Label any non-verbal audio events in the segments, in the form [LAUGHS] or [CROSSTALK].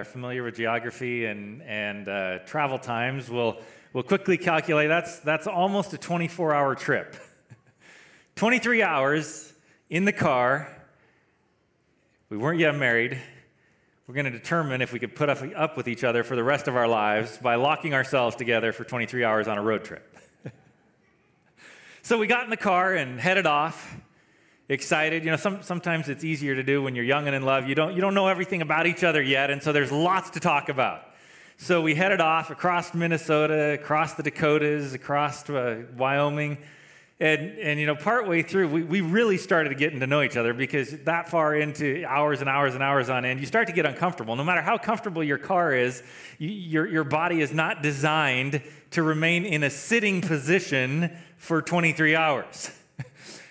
are familiar with geography and, and uh, travel times will will quickly calculate that's, that's almost a 24 hour trip. [LAUGHS] 23 hours in the car. We weren't yet married. We're going to determine if we could put up, up with each other for the rest of our lives by locking ourselves together for 23 hours on a road trip. [LAUGHS] so we got in the car and headed off excited. You know, some, sometimes it's easier to do when you're young and in love. You don't, you don't know everything about each other yet, and so there's lots to talk about. So we headed off across Minnesota, across the Dakotas, across uh, Wyoming. And, and, you know, partway through, we, we really started getting to know each other because that far into hours and hours and hours on end, you start to get uncomfortable. No matter how comfortable your car is, you, your, your body is not designed to remain in a sitting position for 23 hours.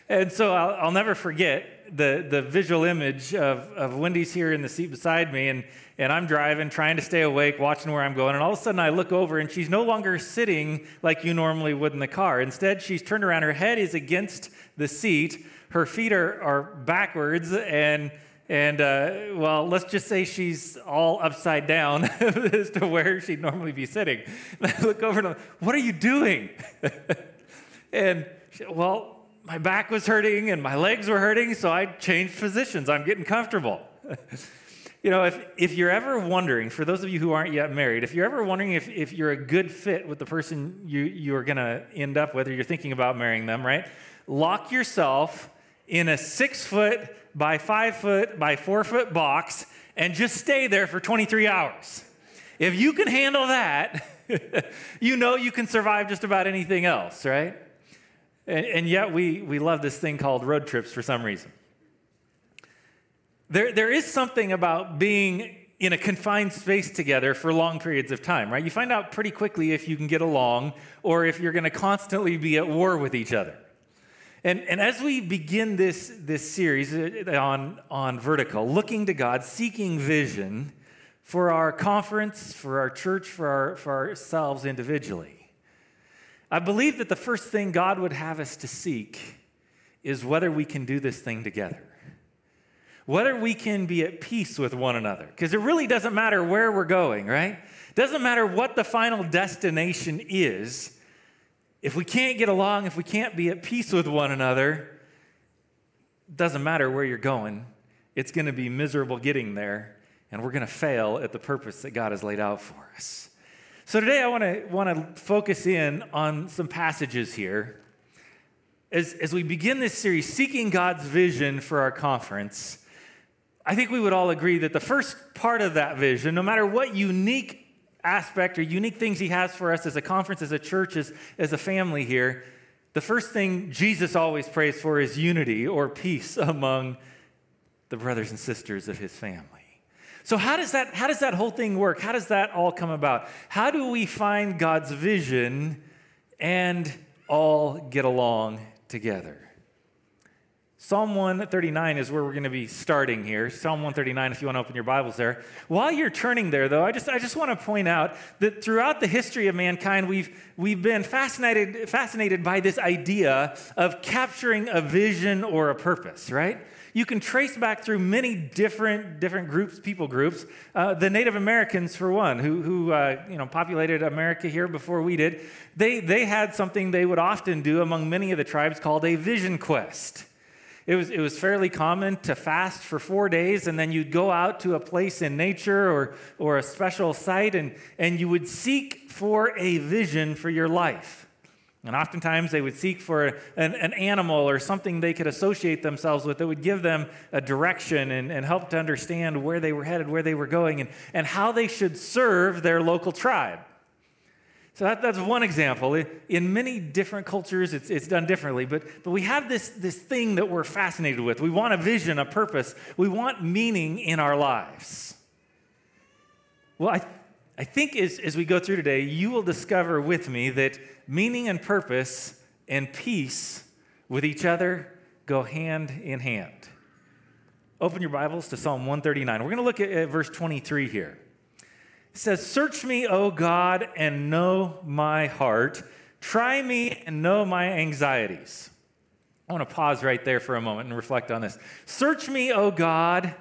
And so I'll, I'll, never forget the, the visual image of, of Wendy's here in the seat beside me, and, and I'm driving, trying to stay awake, watching where I'm going, and all of a sudden I look over and she's no longer sitting like you normally would in the car. Instead, she's turned around, her head is against the seat, her feet are, are backwards, and and uh, well, let's just say she's all upside down [LAUGHS] as to where she'd normally be sitting. And [LAUGHS] I look over and I'm, what are you doing? [LAUGHS] and she, well, my back was hurting and my legs were hurting, so I changed positions. I'm getting comfortable. [LAUGHS] you know, if, if you're ever wondering, for those of you who aren't yet married, if you're ever wondering if, if you're a good fit with the person you, you're going to end up with or you're thinking about marrying them, right? Lock yourself in a six foot by five foot by four foot box and just stay there for 23 hours. If you can handle that, [LAUGHS] you know you can survive just about anything else, right? And, and yet we, we love this thing called road trips for some reason. There, there is something about being in a confined space together for long periods of time, right? You find out pretty quickly if you can get along or if you're going to constantly be at war with each other. And, and as we begin this, this series uh, on, on vertical, looking to God, seeking vision for our conference, for our church, for, our, for ourselves individually, I believe that the first thing God would have us to seek is whether we can do this thing together. Whether we can be at peace with one another. Because it really doesn't matter where we're going, right? Doesn't matter what the final destination is. If we can't get along, if we can't be at peace with one another, doesn't matter where you're going. It's going to be miserable getting there, and we're going to fail at the purpose that God has laid out for us. So today I want to want to focus in on some passages here. As, as we begin this series, Seeking God's Vision for our conference, I think we would all agree that the first part of that vision, no matter what unique aspect or unique things He has for us as a conference, as a church, as, as a family here, the first thing Jesus always prays for is unity or peace [LAUGHS] among the brothers and sisters of His family. So how does that how does that whole thing work? How does that all come about? How do we find God's vision and all get along together? Psalm 139 is where we're going to be starting here. Psalm 139, if you want to open your Bibles there. While you're turning there, though, I just, I just want to point out that throughout the history of mankind, we've, we've been fascinated, fascinated by this idea of capturing a vision or a purpose, right? you can trace back through many different, different groups, people groups. Uh, the Native Americans, for one, who, who uh, you know, populated America here before we did, they, they had something they would often do among many of the tribes called a vision quest. It was, it was fairly common to fast for four days, and then you'd go out to a place in nature or, or a special site, and, and you would seek for a vision for your life. And oftentimes they would seek for an, an, animal or something they could associate themselves with that would give them a direction and, and help to understand where they were headed, where they were going, and, and how they should serve their local tribe. So that, that's one example. In many different cultures, it's, it's done differently, but, but we have this, this thing that we're fascinated with. We want a vision, a purpose, we want meaning in our lives. Well, I, I think as, as we go through today, you will discover with me that meaning and purpose and peace with each other go hand in hand. Open your Bibles to Psalm 139. We're going to look at, at verse 23 here. It says, Search me, O God, and know my heart. Try me and know my anxieties. I want to pause right there for a moment and reflect on this. Search me, O God,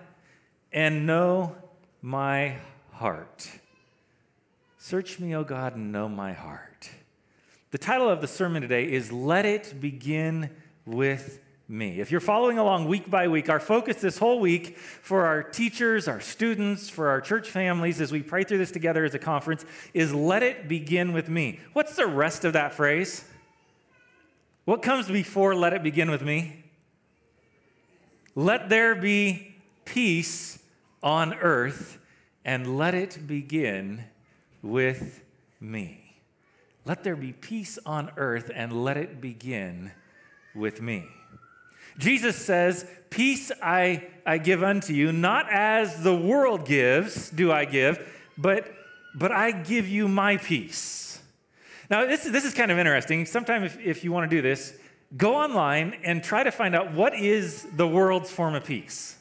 and know my heart. Search me, O God, and know my heart. The title of the sermon today is Let It Begin with Me. If you're following along week by week, our focus this whole week for our teachers, our students, for our church families as we pray through this together as a conference is Let It Begin with Me. What's the rest of that phrase? What comes before Let It Begin with Me? Let there be peace on earth and let it begin with me. Let there be peace on earth and let it begin with me. Jesus says, Peace I, I give unto you, not as the world gives, do I give, but, but I give you my peace. Now, this, this is kind of interesting. Sometime, if, if you want to do this, go online and try to find out what is the world's form of peace.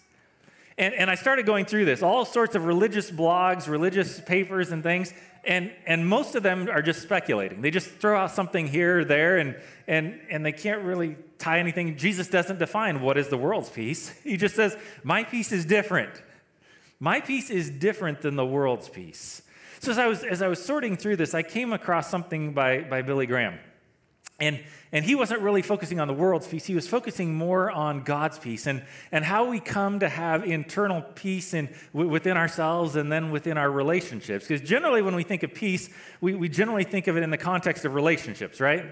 And, and I started going through this, all sorts of religious blogs, religious papers, and things. And, and most of them are just speculating. They just throw out something here or there, and, and, and they can't really tie anything. Jesus doesn't define what is the world's peace. [LAUGHS] He just says, My peace is different. My peace is different than the world's peace. So as I was, as I was sorting through this, I came across something by, by Billy Graham. And, and he wasn't really focusing on the world's peace. He was focusing more on God's peace and, and how we come to have internal peace in, within ourselves and then within our relationships. Because generally, when we think of peace, we, we generally think of it in the context of relationships, right?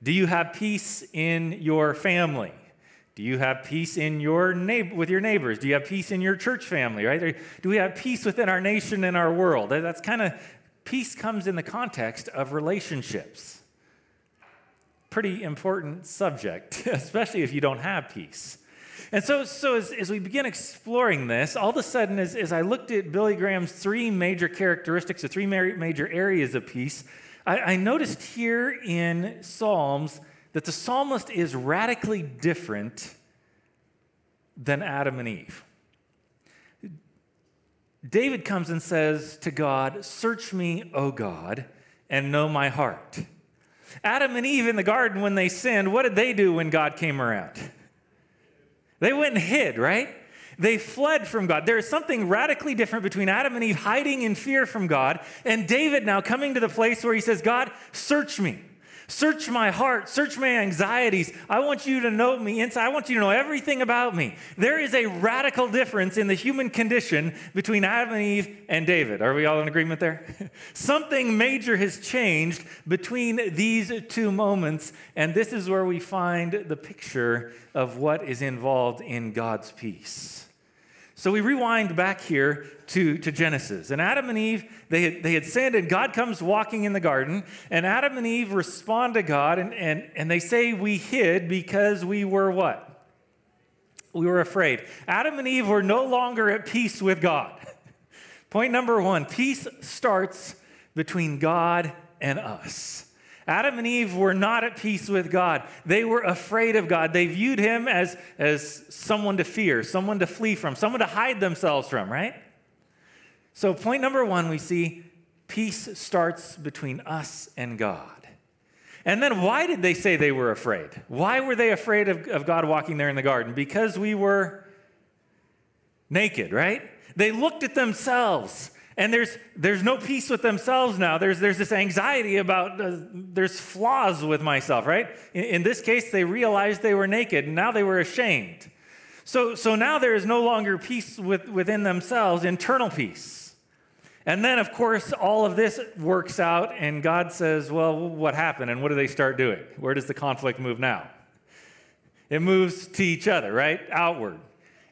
Do you have peace in your family? Do you have peace in your neighbor, with your neighbors? Do you have peace in your church family, right? do we have peace within our nation and our world? That's kind of, peace comes in the context of relationships pretty important subject, [LAUGHS] especially if you don't have peace. And so, so as, as we begin exploring this, all of a sudden, as, as I looked at Billy Graham's three major characteristics, the three major areas of peace, I, I noticed here in Psalms that the psalmist is radically different than Adam and Eve. David comes and says to God, Search me, O God, and know my heart. Adam and Eve in the garden, when they sinned, what did they do when God came around? They went and hid, right? They fled from God. There is something radically different between Adam and Eve hiding in fear from God and David now coming to the place where he says, God, search me. Search my heart, search my anxieties. I want you to know me inside. I want you to know everything about me. There is a radical difference in the human condition between Adam and Eve and David. Are we all in agreement there? [LAUGHS] Something major has changed between these two moments, and this is where we find the picture of what is involved in God's peace. So we rewind back here to, to Genesis. And Adam and Eve, they had, they had sinned, and God comes walking in the garden. And Adam and Eve respond to God, and, and, and they say, We hid because we were what? We were afraid. Adam and Eve were no longer at peace with God. [LAUGHS] Point number one peace starts between God and us. Adam and Eve were not at peace with God. They were afraid of God. They viewed him as, as someone to fear, someone to flee from, someone to hide themselves from, right? So, point number one, we see peace starts between us and God. And then, why did they say they were afraid? Why were they afraid of, of God walking there in the garden? Because we were naked, right? They looked at themselves and there's, there's no peace with themselves now. There's, there's this anxiety about uh, there's flaws with myself, right? In, in, this case, they realized they were naked, and now they were ashamed. So, so now there is no longer peace with, within themselves, internal peace. And then, of course, all of this works out, and God says, Well, what happened? And what do they start doing? Where does the conflict move now? It moves to each other, right? Outward.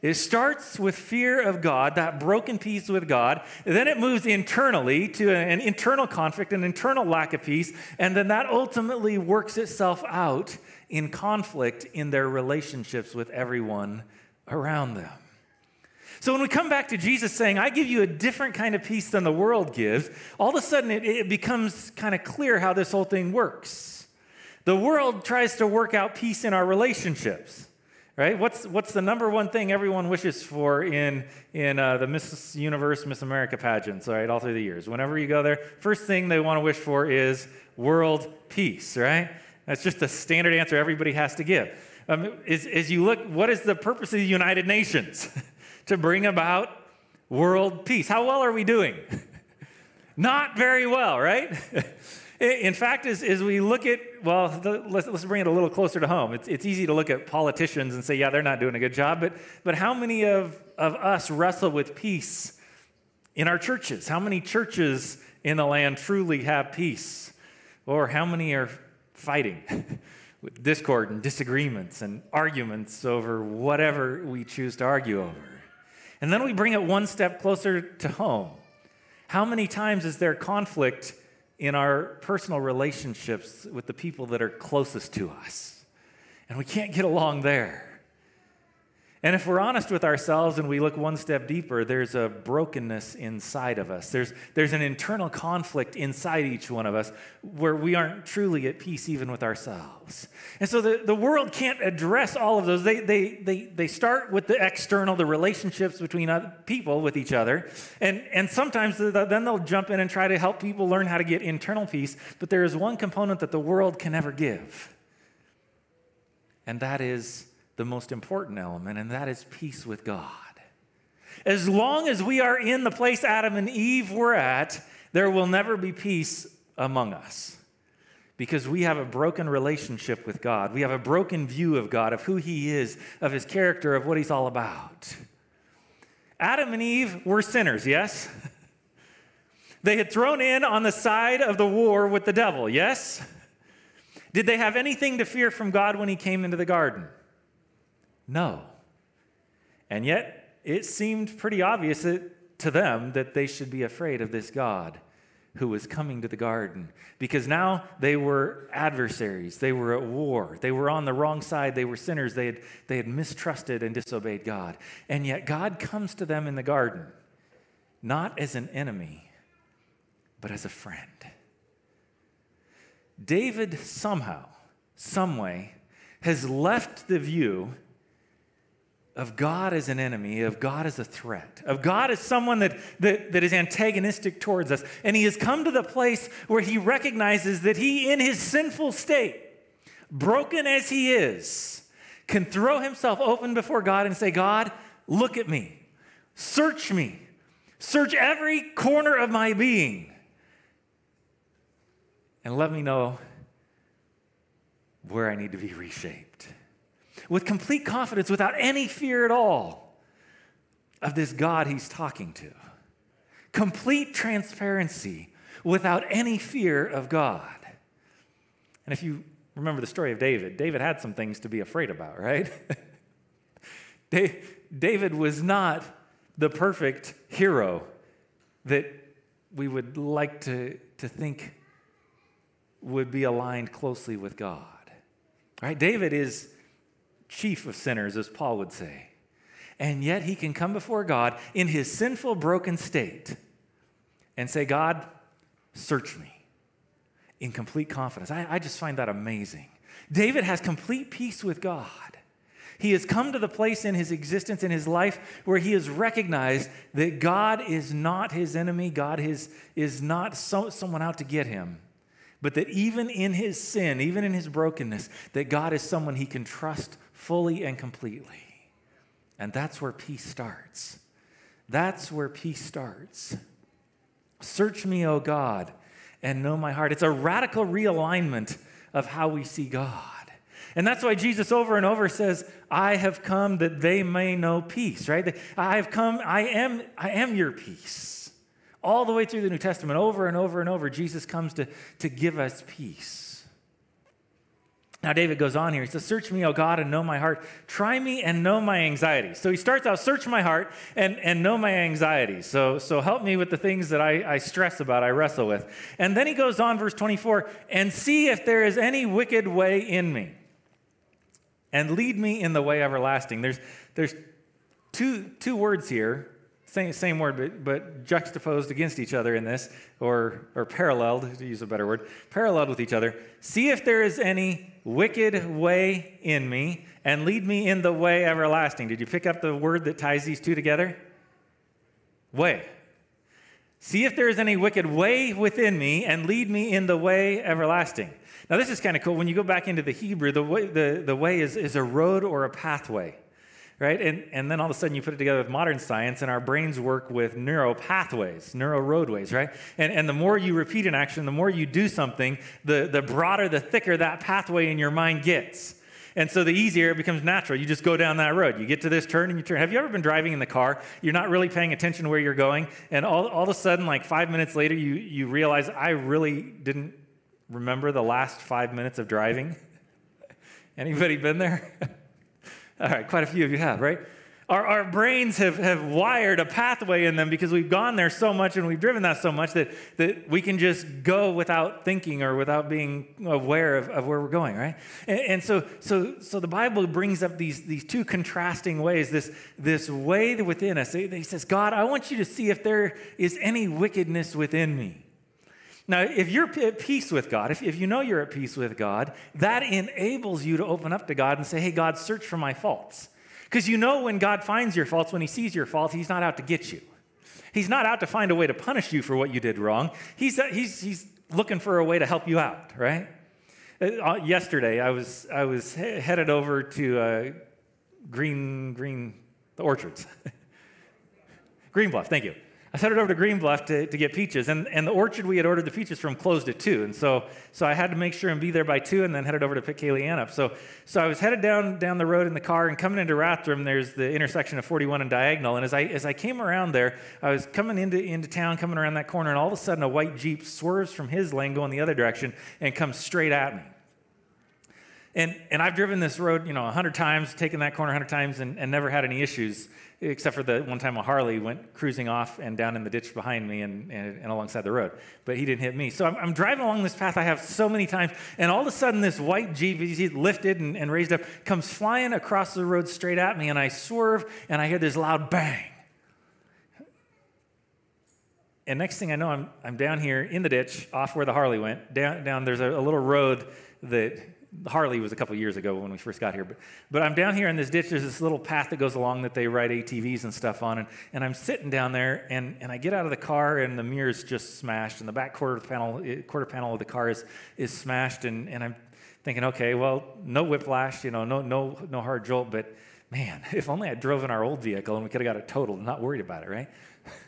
It starts with fear of God, that broken peace with God. Then it moves internally to an internal conflict, an internal lack of peace. And then that ultimately works itself out in conflict in their relationships with everyone around them. So when we come back to Jesus saying, I give you a different kind of peace than the world gives, all of a sudden it, it becomes kind of clear how this whole thing works. The world tries to work out peace in our relationships right? What's, what's the number one thing everyone wishes for in, in uh, the Miss Universe, Miss America pageants, right, all through the years? Whenever you go there, first thing they want to wish for is world peace, right? That's just a standard answer everybody has to give. Um, you look, what is the purpose of the United Nations? [LAUGHS] to bring about world peace. How well are we doing? [LAUGHS] Not very well, right? [LAUGHS] In fact, as, as we look at, well, the, let's, let's bring it a little closer to home. It's, it's easy to look at politicians and say, yeah, they're not doing a good job, but, but how many of, of us wrestle with peace in our churches? How many churches in the land truly have peace? Or how many are fighting [LAUGHS] with discord and disagreements and arguments over whatever we choose to argue over? And then we bring it one step closer to home. How many times is there conflict in our personal relationships with the people that are closest to us. And we can't get along there. And if we're honest with ourselves and we look one step deeper, there's a brokenness inside of us. There's, there's an internal conflict inside each one of us where we aren't truly at peace even with ourselves. And so the, the world can't address all of those. They, they, they, they start with the external, the relationships between people with each other. And, and sometimes then they'll jump in and try to help people learn how to get internal peace. But there is one component that the world can never give, and that is the most important element, and that is peace with God. As long as we are in the place Adam and Eve were at, there will never be peace among us because we have a broken relationship with God. We have a broken view of God, of who He is, of His character, of what He's all about. Adam and Eve were sinners, yes? [LAUGHS] They had thrown in on the side of the war with the devil, yes? Did they have anything to fear from God when He came into the garden? No. And yet, it seemed pretty obvious to them that they should be afraid of this God who was coming to the garden because now they were adversaries. They were at war. They were on the wrong side. They were sinners. They had, they had mistrusted and disobeyed God. And yet, God comes to them in the garden, not as an enemy, but as a friend. David somehow, someway, has left the view of God as an enemy, of God as a threat, of God as someone that, that, that is antagonistic towards us. And he has come to the place where he recognizes that he, in his sinful state, broken as he is, can throw himself open before God and say, God, look at me, search me, search every corner of my being, and let me know where I need to be reshaped with complete confidence, without any fear at all of this God he's talking to. Complete transparency without any fear of God. And if you remember the story of David, David had some things to be afraid about, right? [LAUGHS] David was not the perfect hero that we would like to, to think would be aligned closely with God. Right? David is chief of sinners, as Paul would say. And yet he can come before God in his sinful, broken state and say, God, search me in complete confidence. I, I just find that amazing. David has complete peace with God. He has come to the place in his existence, in his life, where he has recognized that God is not his enemy, God is, is not so, someone out to get him, but that even in his sin, even in his brokenness, that God is someone he can trust fully and completely. And that's where peace starts. That's where peace starts. Search me, O God, and know my heart. It's a radical realignment of how we see God. And that's why Jesus over and over says, I have come that they may know peace, right? I have come, I am, I am your peace. All the way through the New Testament, over and over and over, Jesus comes to, to give us peace. Now, David goes on here. He says, Search me, O God, and know my heart. Try me and know my anxieties. So he starts out, Search my heart and, and know my anxieties. So, so help me with the things that I, I stress about, I wrestle with. And then he goes on, verse 24, and see if there is any wicked way in me, and lead me in the way everlasting. There's, there's two, two words here same, same word, but, but, juxtaposed against each other in this, or, or paralleled, to use a better word, paralleled with each other. See if there is any wicked way in me, and lead me in the way everlasting. Did you pick up the word that ties these two together? Way. See if there is any wicked way within me, and lead me in the way everlasting. Now, this is kind of cool. When you go back into the Hebrew, the way, the, the way is, is a road or a pathway. Right? And, and then all of a sudden you put it together with modern science, and our brains work with neural pathways, neural roadways, right? And, and the more you repeat an action, the more you do something, the, the broader, the thicker that pathway in your mind gets. And so the easier it becomes natural. You just go down that road. You get to this turn and you turn. Have you ever been driving in the car? You're not really paying attention where you're going. And all, all of a sudden, like five minutes later, you, you realize I really didn't remember the last five minutes of driving. [LAUGHS] Anybody been there? [LAUGHS] All right, quite a few of you have, right? Our, our brains have, have wired a pathway in them because we've gone there so much and we've driven that so much that, that we can just go without thinking or without being aware of, of where we're going, right? And, and so, so, so the Bible brings up these, these two contrasting ways this, this way within us. He says, God, I want you to see if there is any wickedness within me. Now, if you're at peace with God, if, if you know you're at peace with God, that enables you to open up to God and say, hey, God, search for my faults. Because you know when God finds your faults, when he sees your faults, he's not out to get you. He's not out to find a way to punish you for what you did wrong. He's, uh, he's, he's looking for a way to help you out, right? Uh, uh yesterday, I was, I was headed over to uh, Green, Green, the orchards. [LAUGHS] Green Bluff, thank you. I headed over to Green Bluff to, to get peaches, and, and the orchard we had ordered the peaches from closed at 2. And so, so I had to make sure and be there by 2 and then headed over to pick Kaylee Ann up. So, so I was headed down, down the road in the car, and coming into Rathdrum, there's the intersection of 41 and Diagonal. And as I, as I came around there, I was coming into, into town, coming around that corner, and all of a sudden a white Jeep swerves from his lane going the other direction and comes straight at me. And, and I've driven this road, you know, 100 times, taken that corner 100 times, and, and never had any issues except for the one time a Harley went cruising off and down in the ditch behind me and, and, and alongside the road. But he didn't hit me. So I'm, I'm, driving along this path I have so many times, and all of a sudden this white Jeep, he's lifted and, and raised up, comes flying across the road straight at me, and I swerve, and I hear this loud bang. And next thing I know, I'm, I'm down here in the ditch off where the Harley went. Down, down there's a, a little road that Harley was a couple years ago when we first got here. But, but I'm down here in this ditch. There's this little path that goes along that they ride ATVs and stuff on. And, and I'm sitting down there, and, and I get out of the car, and the mirror's just smashed, and the back quarter panel, eh, quarter panel of the car is, is smashed. And, and I'm thinking, okay, well, no whiplash, you know, no, no, no hard jolt. But man, [LAUGHS] if only I drove in our old vehicle and we could have got it totaled. Not worried about it, right?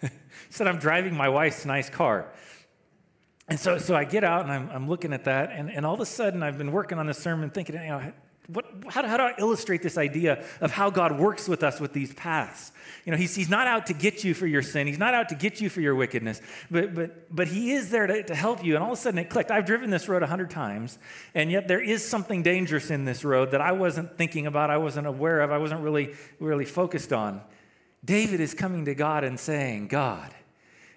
[LAUGHS] Said I'm driving my wife's nice car. And so, so I get out and I'm, I'm looking at that, and, and all of a sudden I've been working on this sermon thinking, you know, what, how, how do I illustrate this idea of how God works with us with these paths? You know, he's, he's not out to get you for your sin. He's not out to get you for your wickedness, but, but, but he is there to, to help you. And all of a sudden it clicked. I've driven this road a hundred times, and yet there is something dangerous in this road that I wasn't thinking about, I wasn't aware of, I wasn't really, really focused on. David is coming to God and saying, God,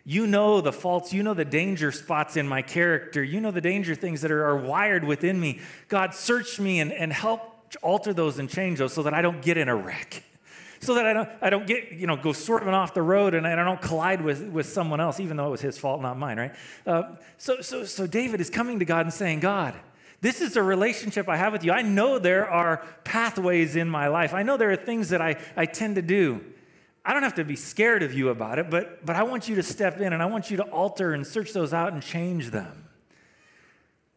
you know the faults. You know the danger spots in my character. You know the danger things that are, are wired within me. God, search me and, and help alter those and change those so that I don't get in a wreck. So that I don't, I don't get, you know, go swerving off the road and I don't collide with, with someone else, even though it was his fault, not mine, right? Uh, so, so, so David is coming to God and saying, God, this is a relationship I have with you. I know there are pathways in my life. I know there are things that I, I tend to do. I don't have to be scared of you about it, but, but I want you to step in and I want you to alter and search those out and change them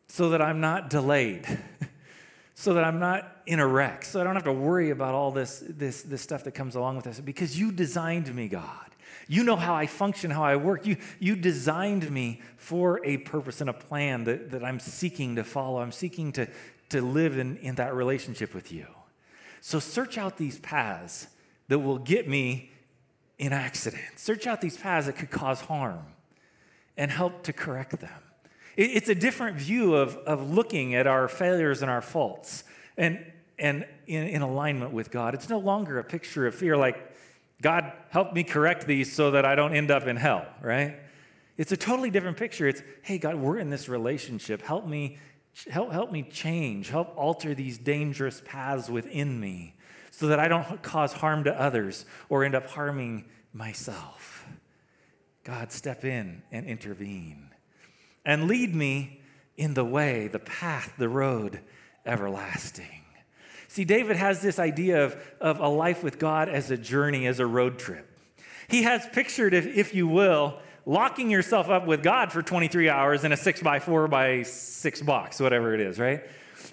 so that I'm not delayed, [LAUGHS] so that I'm not in a wreck, so I don't have to worry about all this, this, this stuff that comes along with this. Because you designed me, God. You know how I function, how I work. You, you designed me for a purpose and a plan that, that I'm seeking to follow. I'm seeking to, to live in, in that relationship with you. So search out these paths that will get me in accidents. Search out these paths that could cause harm and help to correct them. It's a different view of, of looking at our failures and our faults and, and in, in alignment with God. It's no longer a picture of fear like, God, help me correct these so that I don't end up in hell, right? It's a totally different picture. It's, hey, God, we're in this relationship. Help me, help, help me change. Help alter these dangerous paths within me so that I don't cause harm to others or end up harming myself. God, step in and intervene and lead me in the way, the path, the road everlasting. See, David has this idea of, of a life with God as a journey, as a road trip. He has pictured, if, if you will, locking yourself up with God for 23 hours in a six by four by six box, whatever it is, right?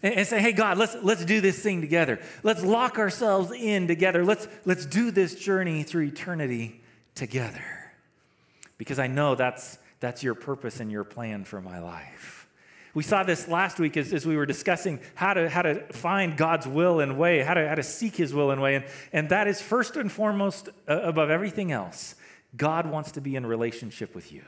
And, say, hey, God, let's, let's do this thing together. Let's lock ourselves in together. Let's, let's do this journey through eternity together. Because I know that's, that's your purpose and your plan for my life. We saw this last week as, as we were discussing how to, how to find God's will and way, how to, how to seek his will and way. And, and that is first and foremost, uh, above everything else, God wants to be in relationship with you.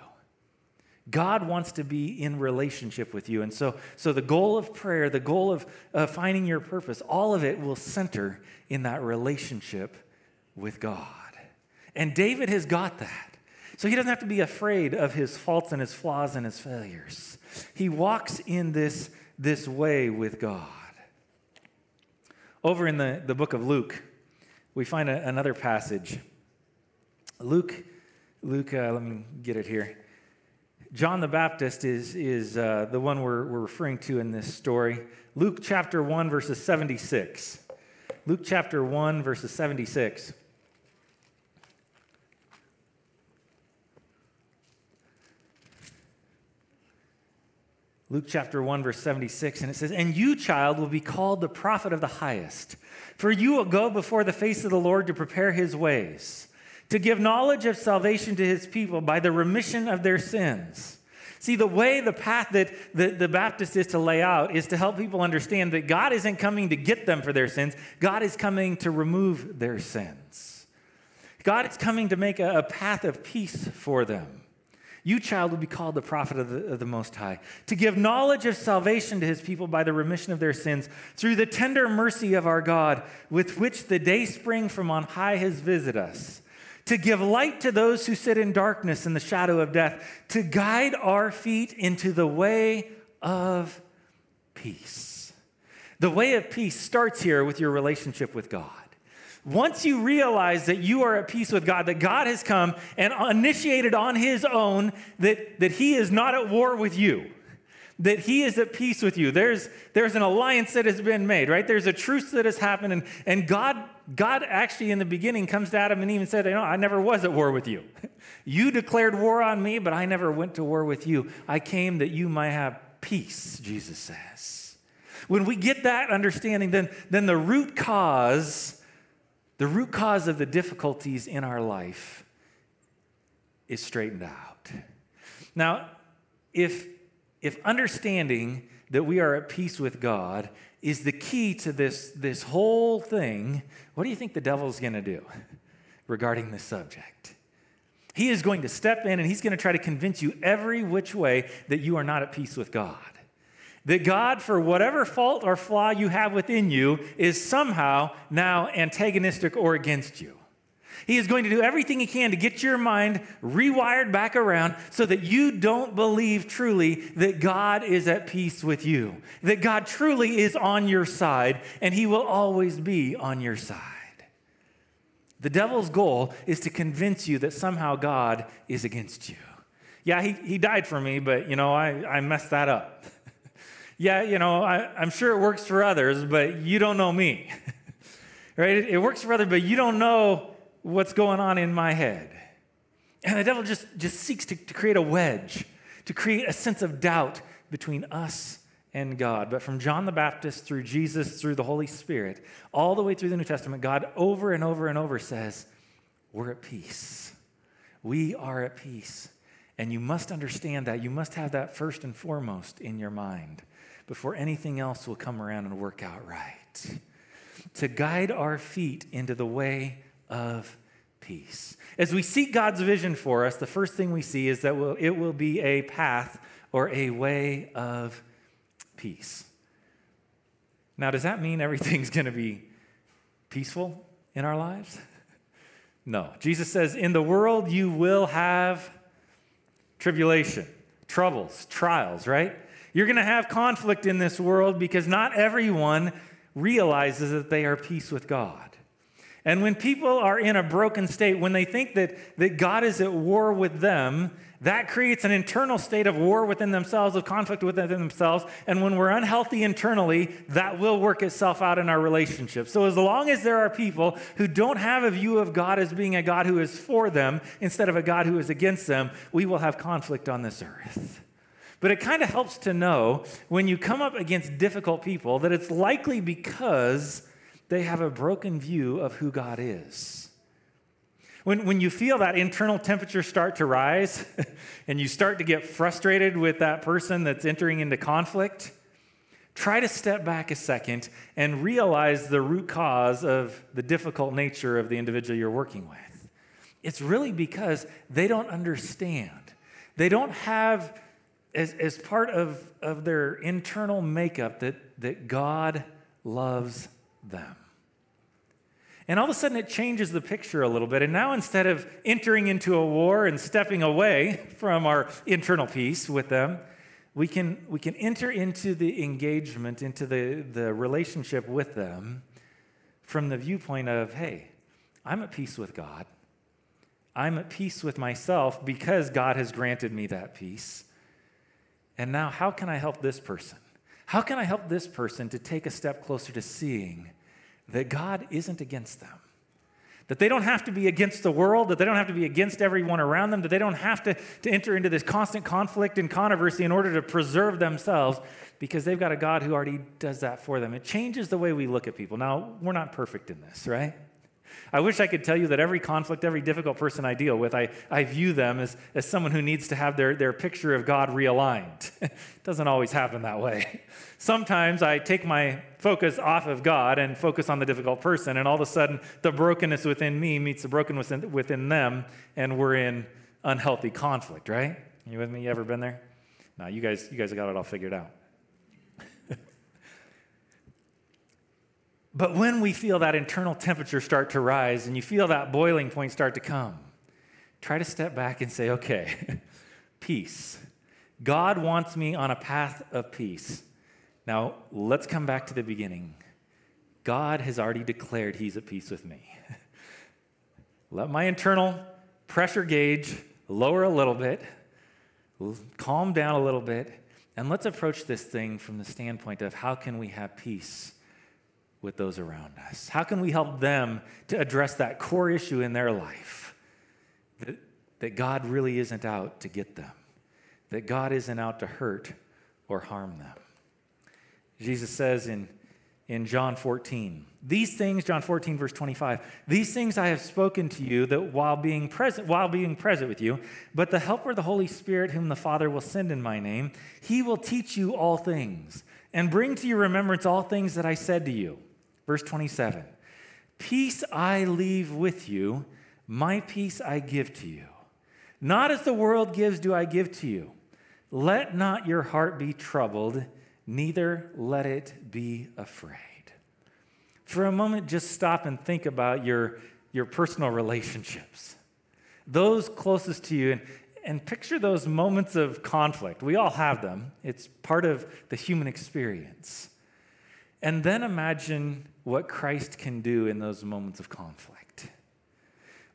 God wants to be in relationship with you. And so, so the goal of prayer, the goal of uh, finding your purpose, all of it will center in that relationship with God. And David has got that. So he doesn't have to be afraid of his faults and his flaws and his failures. He walks in this, this way with God. Over in the, the book of Luke, we find a, another passage. Luke, Luke, uh, let me get it here. John the Baptist is, is uh, the one we're, we're referring to in this story. Luke chapter 1, verses 76. Luke chapter 1, verses 76. Luke chapter 1, verse 76, and it says, And you, child, will be called the prophet of the highest, for you will go before the face of the Lord to prepare his ways, to give knowledge of salvation to his people by the remission of their sins. See, the way, the path that the, the Baptist is to lay out is to help people understand that God isn't coming to get them for their sins, God is coming to remove their sins. God is coming to make a, a path of peace for them. You, child, will be called the prophet of the, of the, Most High, to give knowledge of salvation to his people by the remission of their sins, through the tender mercy of our God, with which the day spring from on high has visited us, to give light to those who sit in darkness and the shadow of death, to guide our feet into the way of peace. The way of peace starts here with your relationship with God. Once you realize that you are at peace with God, that God has come and initiated on his own that, that he is not at war with you, that he is at peace with you. There's, there's an alliance that has been made, right? There's a truce that has happened. And, and God, God actually, in the beginning, comes to Adam and even said, you know, I never was at war with you. [LAUGHS] You declared war on me, but I never went to war with you. I came that you might have peace, Jesus says. When we get that understanding, then, then the root cause the root cause of the difficulties in our life is straightened out. Now, if, if understanding that we are at peace with God is the key to this, this whole thing, what do you think the devil's going to do [LAUGHS] regarding this subject? He is going to step in and he's going to try to convince you every which way that you are not at peace with God that God, for whatever fault or flaw you have within you, is somehow now antagonistic or against you. He is going to do everything he can to get your mind rewired back around so that you don't believe truly that God is at peace with you, that God truly is on your side, and he will always be on your side. The devil's goal is to convince you that somehow God is against you. Yeah, he, he died for me, but you know, I, I messed that up. [LAUGHS] yeah, you know, I, I'm sure it works for others, but you don't know me. [LAUGHS] right? It, it works for others, but you don't know what's going on in my head. And the devil just, just seeks to, to create a wedge, to create a sense of doubt between us and God. But from John the Baptist through Jesus, through the Holy Spirit, all the way through the New Testament, God over and over and over says, We're at peace. We are at peace. And you must understand that. You must have that first and foremost in your mind before anything else will come around and work out right. To guide our feet into the way of peace. As we seek God's vision for us, the first thing we see is that it will be a path or a way of peace. Now, does that mean everything's [LAUGHS] going to be peaceful in our lives? [LAUGHS] No. Jesus says, In the world you will have tribulation, troubles, trials, right? You're going to have conflict in this world because not everyone realizes that they are peace with God. And when people are in a broken state, when they think that, that God is at war with them, that creates an internal state of war within themselves, of conflict within themselves. And when we're unhealthy internally, that will work itself out in our relationships. So, as long as there are people who don't have a view of God as being a God who is for them instead of a God who is against them, we will have conflict on this earth. But it kind of helps to know when you come up against difficult people that it's likely because they have a broken view of who God is. When, when you feel that internal temperature start to rise [LAUGHS] and you start to get frustrated with that person that's entering into conflict, try to step back a second and realize the root cause of the difficult nature of the individual you're working with. It's really because they don't understand. They don't have as, as part of, of their internal makeup that, that God loves them. And all of a sudden, it changes the picture a little bit. And now, instead of entering into a war and stepping away [LAUGHS] from our internal peace with them, we can, we can enter into the engagement, into the, the relationship with them from the viewpoint of, hey, I'm at peace with God. I'm at peace with myself because God has granted me that peace. And now, how can I help this person? How can I help this person to take a step closer to seeing that God isn't against them? That they don't have to be against the world, that they don't have to be against everyone around them, that they don't have to, to enter into this constant conflict and controversy in order to preserve themselves because they've got a God who already does that for them. It changes the way we look at people. Now, we're not perfect in this, right? I wish I could tell you that every conflict, every difficult person I deal with, I, I view them as, as someone who needs to have their, their picture of God realigned. [LAUGHS] it doesn't always happen that way. Sometimes I take my focus off of God and focus on the difficult person, and all of a sudden the brokenness within me meets the brokenness within, within them, and we're in unhealthy conflict, right? You with me? You ever been there? No, you guys, you guys got it all figured out. But when we feel that internal temperature start to rise and you feel that boiling point start to come, try to step back and say, okay, [LAUGHS] peace. God wants me on a path of peace. Now, let's come back to the beginning. God has already declared he's at peace with me. [LAUGHS] Let my internal pressure gauge lower a little bit, calm down a little bit, and let's approach this thing from the standpoint of how can we have peace with those around us? How can we help them to address that core issue in their life? That, that God really isn't out to get them, that God isn't out to hurt or harm them. Jesus says in, in John 14, these things, John 14, verse 25, these things I have spoken to you that while being present, while being present with you, but the helper, the Holy Spirit, whom the Father will send in my name, he will teach you all things and bring to your remembrance all things that I said to you. Verse 27 Peace I leave with you, my peace I give to you. Not as the world gives, do I give to you. Let not your heart be troubled, neither let it be afraid. For a moment, just stop and think about your, your personal relationships, those closest to you, and, and picture those moments of conflict. We all have them, it's part of the human experience. And then imagine what Christ can do in those moments of conflict.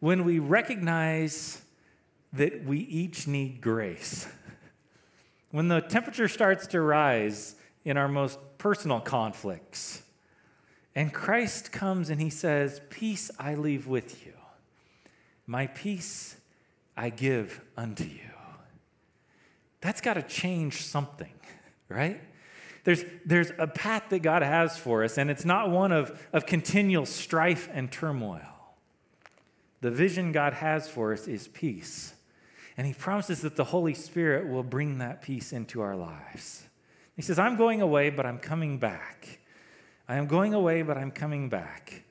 When we recognize that we each need grace, [LAUGHS] when the temperature starts to rise in our most personal conflicts, and Christ comes and he says, Peace I leave with you, my peace I give unto you. That's got to change something, [LAUGHS] right? There's, there's a path that God has for us, and it's not one of, of continual strife and turmoil. The vision God has for us is peace. And He promises that the Holy Spirit will bring that peace into our lives. He says, I'm going away, but I'm coming back. I am going away, but I'm coming back.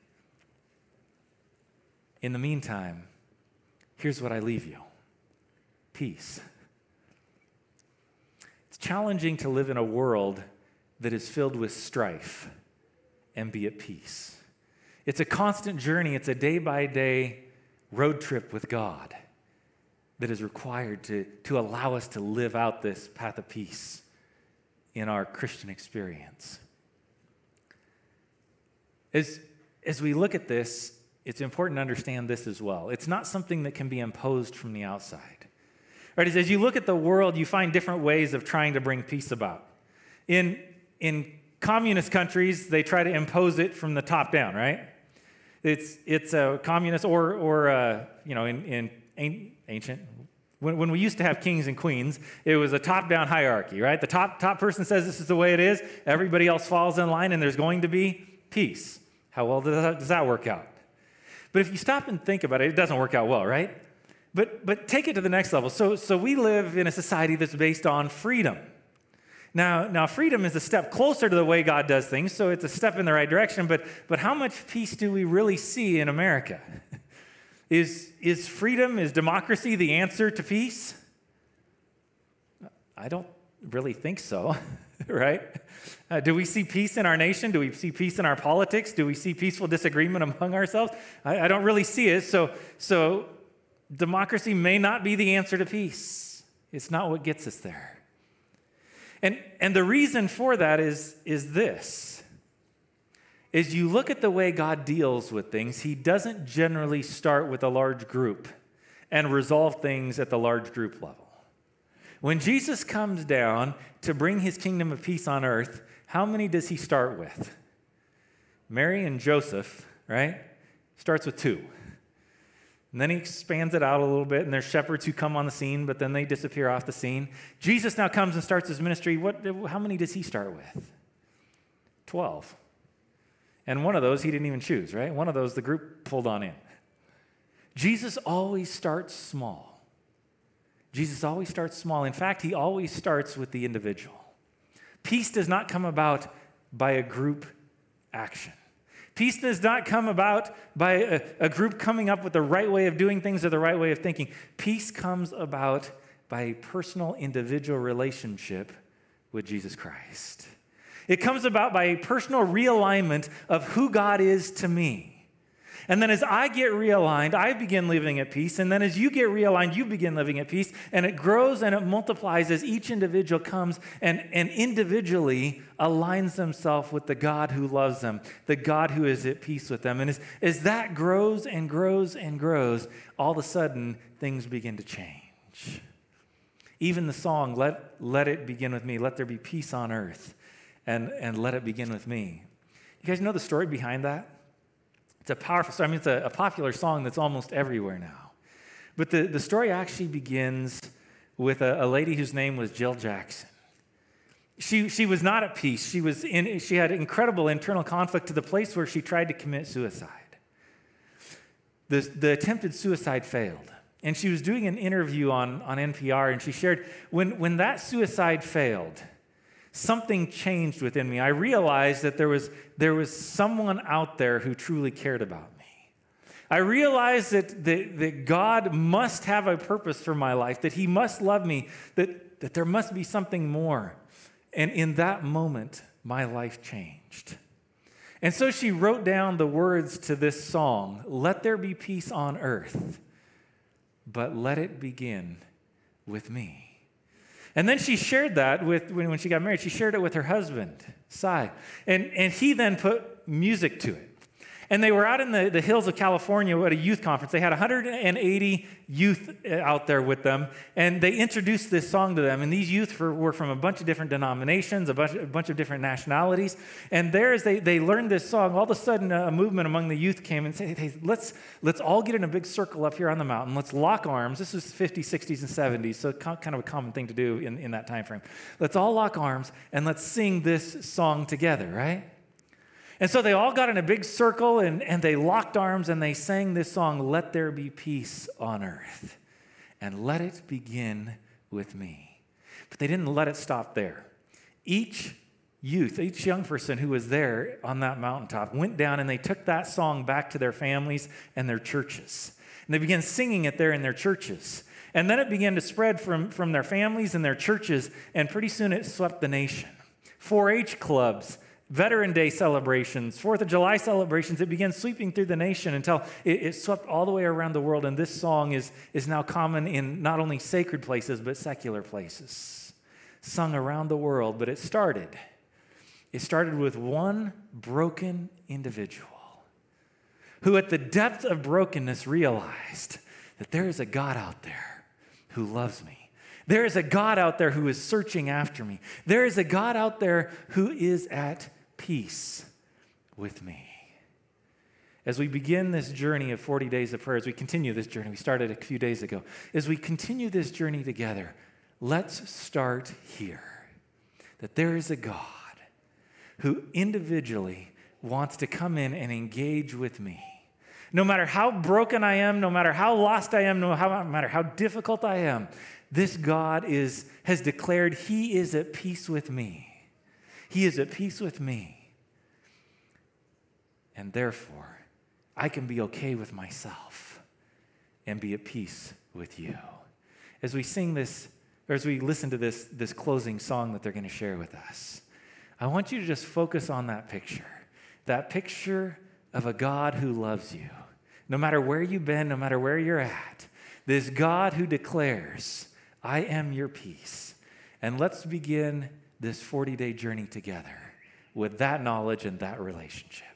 In the meantime, here's what I leave you peace. It's challenging to live in a world that is filled with strife and be at peace. It's a constant journey, it's a day by day road trip with God that is required to, to allow us to live out this path of peace in our Christian experience. As, as we look at this, it's important to understand this as well. It's not something that can be imposed from the outside. Right, as you look at the world, you find different ways of trying to bring peace about. In, in communist countries, they try to impose it from the top down, right? It's, it's a communist or, or uh, you know, in, in ancient, When, when we used to have kings and queens, it was a top down hierarchy, right? The top, top person says this is the way it is, everybody else falls in line, and there's going to be peace. How well does that, does that work out? But if you stop and think about it, it doesn't work out well, right? But, but take it to the next level. So, so we live in a society that's based on freedom. Now, now, freedom is a step closer to the way God does things, so it's a step in the right direction, but, but how much peace do we really see in America? [LAUGHS] Is, is freedom, is democracy the answer to peace? I don't really think so, [LAUGHS] right? Uh, do we see peace in our nation? Do we see peace in our politics? Do we see peaceful disagreement among ourselves? I, I don't really see it. So, so, democracy may not be the answer to peace. It's not what gets us there. And, and the reason for that is, is this is you look at the way God deals with things, he doesn't generally start with a large group and resolve things at the large group level. When Jesus comes down to bring his kingdom of peace on earth, how many does he start with? Mary and Joseph, right? Starts with two. And then he expands it out a little bit, and there's shepherds who come on the scene, but then they disappear off the scene. Jesus now comes and starts his ministry. What, how many does he start with? Twelve. And one of those he didn't even choose, right? One of those the group pulled on in. Jesus always starts small. Jesus always starts small. In fact, he always starts with the individual. Peace does not come about by a group action. Peace does not come about by a, a, group coming up with the right way of doing things or the right way of thinking. Peace comes about by a personal, individual relationship with Jesus Christ. It comes about by a personal realignment of who God is to me. And then as I get realigned, I begin living at peace. And then as you get realigned, you begin living at peace. And it grows and it multiplies as each individual comes and, and individually aligns themselves with the God who loves them, the God who is at peace with them. And as, as that grows and grows and grows, all of a sudden things begin to change. Even the song, Let, Let It Begin With Me, Let There Be Peace on Earth and, and let it begin with me. You guys know the story behind that? It's a powerful story. I mean, it's a, a popular song that's almost everywhere now. But the, the story actually begins with a, a lady whose name was Jill Jackson. She, she was not at peace. She, was in, she had incredible internal conflict to the place where she tried to commit suicide. The, the attempted suicide failed. And she was doing an interview on, on NPR, and she shared when, when that suicide failed, something changed within me. I realized that there was, there was someone out there who truly cared about me. I realized that, that, that God must have a purpose for my life, that He must love me, that, that there must be something more. And in that moment, my life changed. And so she wrote down the words to this song Let there be peace on earth, but let it begin with me. And then she shared that with, when, when she got married, she shared it with her husband, Sy. And, and he then put music to it. And they were out in the, the hills of California at a youth conference. They had 180 youth uh, out there with them, and they introduced this song to them. And these youth were, from a bunch of different denominations, a bunch, a bunch of different nationalities. And there, as they, they learned this song, all of a sudden a movement among the youth came and said, hey, let's, let's all get in a big circle up here on the mountain. Let's lock arms. This was 50s, 60s, and 70s, so kind of a common thing to do in, in that time frame. Let's all lock arms and let's sing this song together, right? And so they all got in a big circle and, and they locked arms and they sang this song, Let There Be Peace on Earth. And let it begin with me. But they didn't let it stop there. Each youth, each young person who was there on that mountaintop went down and they took that song back to their families and their churches. And they began singing it there in their churches. And then it began to spread from, from their families and their churches, and pretty soon it swept the nation. 4 H clubs Veteran Day celebrations, Fourth of July celebrations, it began sweeping through the nation until it, it, swept all the way around the world. And this song is, is now common in not only sacred places, but secular places, sung around the world. But it started. It started with one broken individual who, at the depth of brokenness, realized that there is a God out there who loves me. There is a God out there who is searching after me. There is a God out there who is at peace with me. as we begin this journey of 40 days of prayer, as we continue this journey, we started a few days ago, as we continue this journey together, let's start here. That there is a God who individually wants to come in and engage with me. No matter how broken I am, no matter how lost I am, no matter how difficult I am, this God is, has declared He is at peace with me. He is at peace with me. And therefore, I can be okay with myself and be at peace with you. As we sing this, or as we listen to this, this closing song that they're going to share with us, I want you to just focus on that picture that picture of a God who loves you. No matter where you've been, no matter where you're at, this God who declares, I am your peace. And let's begin this 40 day journey together with that knowledge and that relationship.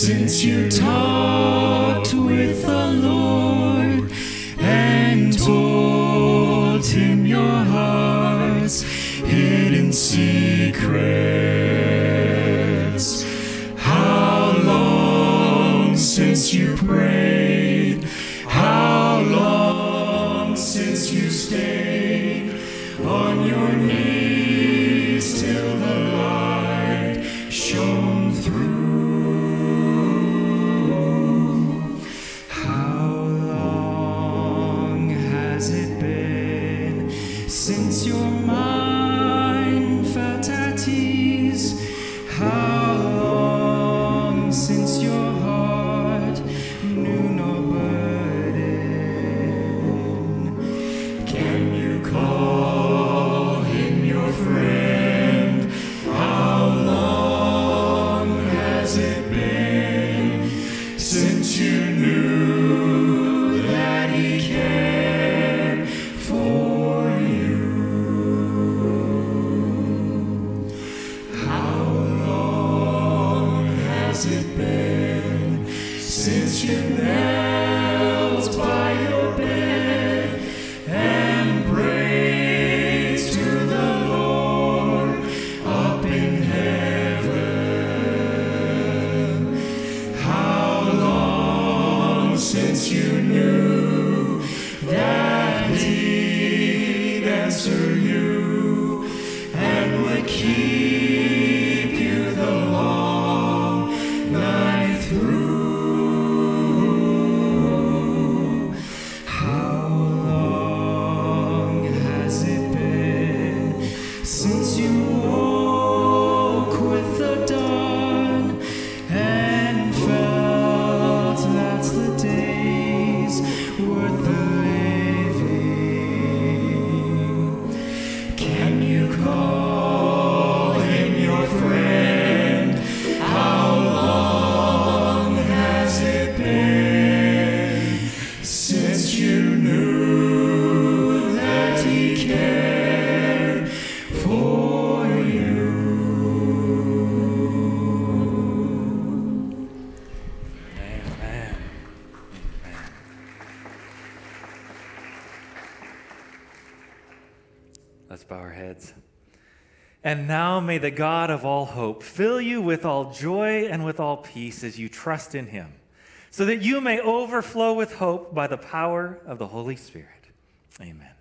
Since you talked with the Lord and told him your heart's hidden secrets. Your mind heads. And now may the God of all hope fill you with all joy and with all peace as you trust in him, so that you may overflow with hope by the power of the Holy Spirit. Amen.